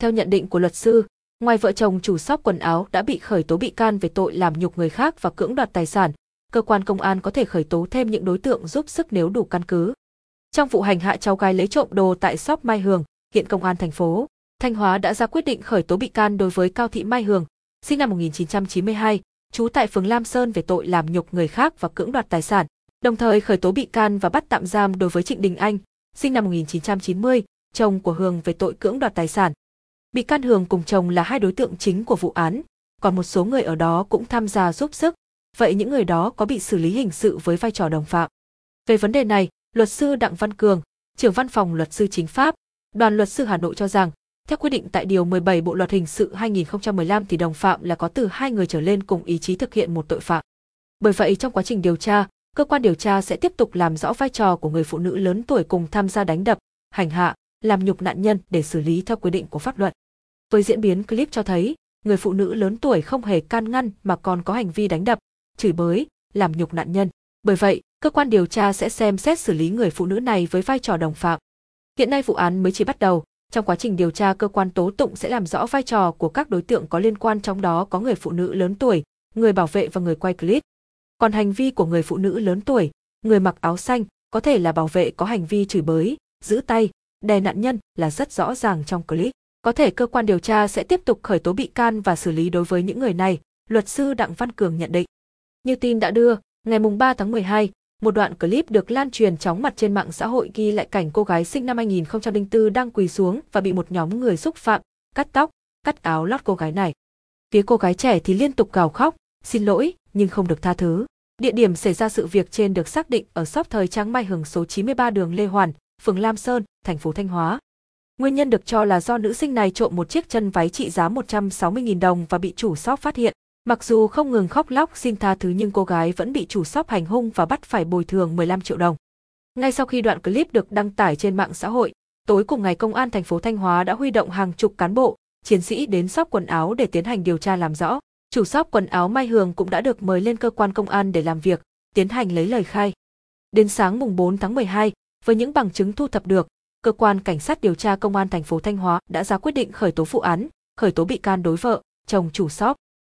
Theo nhận định của luật sư, ngoài vợ chồng chủ shop quần áo đã bị khởi tố bị can về tội làm nhục người khác và cưỡng đoạt tài sản, cơ quan công an có thể khởi tố thêm những đối tượng giúp sức nếu đủ căn cứ. Trong vụ hành hạ cháu gái lấy trộm đồ tại shop Mai Hường, hiện công an thành phố Thanh Hóa đã ra quyết định khởi tố bị can đối với Cao Thị Mai Hường, sinh năm 1992, trú tại phường Lam Sơn về tội làm nhục người khác và cưỡng đoạt tài sản, đồng thời khởi tố bị can và bắt tạm giam đối với Trịnh Đình Anh, sinh năm 1990, chồng của Hường về tội cưỡng đoạt tài sản. Bị can Hường cùng chồng là hai đối tượng chính của vụ án, còn một số người ở đó cũng tham gia giúp sức, vậy những người đó có bị xử lý hình sự với vai trò đồng phạm. Về vấn đề này, luật sư Đặng Văn Cường, trưởng văn phòng luật sư chính pháp, đoàn luật sư Hà Nội cho rằng, theo quy định tại Điều 17 Bộ Luật Hình sự 2015 thì đồng phạm là có từ hai người trở lên cùng ý chí thực hiện một tội phạm. Bởi vậy trong quá trình điều tra, cơ quan điều tra sẽ tiếp tục làm rõ vai trò của người phụ nữ lớn tuổi cùng tham gia đánh đập, hành hạ, làm nhục nạn nhân để xử lý theo quy định của pháp luật. Với diễn biến clip cho thấy, người phụ nữ lớn tuổi không hề can ngăn mà còn có hành vi đánh đập, chửi bới, làm nhục nạn nhân. Bởi vậy, cơ quan điều tra sẽ xem xét xử lý người phụ nữ này với vai trò đồng phạm. Hiện nay vụ án mới chỉ bắt đầu, trong quá trình điều tra cơ quan tố tụng sẽ làm rõ vai trò của các đối tượng có liên quan trong đó có người phụ nữ lớn tuổi, người bảo vệ và người quay clip. Còn hành vi của người phụ nữ lớn tuổi, người mặc áo xanh, có thể là bảo vệ có hành vi chửi bới, giữ tay, đè nạn nhân là rất rõ ràng trong clip. Có thể cơ quan điều tra sẽ tiếp tục khởi tố bị can và xử lý đối với những người này, luật sư Đặng Văn Cường nhận định. Như tin đã đưa, ngày 3 tháng 12, một đoạn clip được lan truyền chóng mặt trên mạng xã hội ghi lại cảnh cô gái sinh năm 2004 đang quỳ xuống và bị một nhóm người xúc phạm, cắt tóc, cắt áo lót cô gái này. Phía cô gái trẻ thì liên tục gào khóc, xin lỗi, nhưng không được tha thứ. Địa điểm xảy ra sự việc trên được xác định ở shop thời trang Mai Hường số 93 đường Lê Hoàn, phường Lam Sơn, thành phố Thanh Hóa. Nguyên nhân được cho là do nữ sinh này trộm một chiếc chân váy trị giá 160.000 đồng và bị chủ shop phát hiện. Mặc dù không ngừng khóc lóc xin tha thứ nhưng cô gái vẫn bị chủ shop hành hung và bắt phải bồi thường 15 triệu đồng. Ngay sau khi đoạn clip được đăng tải trên mạng xã hội, tối cùng ngày công an thành phố Thanh Hóa đã huy động hàng chục cán bộ, chiến sĩ đến shop quần áo để tiến hành điều tra làm rõ. Chủ shop quần áo Mai Hường cũng đã được mời lên cơ quan công an để làm việc, tiến hành lấy lời khai. Đến sáng mùng 4 tháng 12, với những bằng chứng thu thập được, cơ quan cảnh sát điều tra công an thành phố Thanh Hóa đã ra quyết định khởi tố vụ án, khởi tố bị can đối vợ, chồng chủ shop.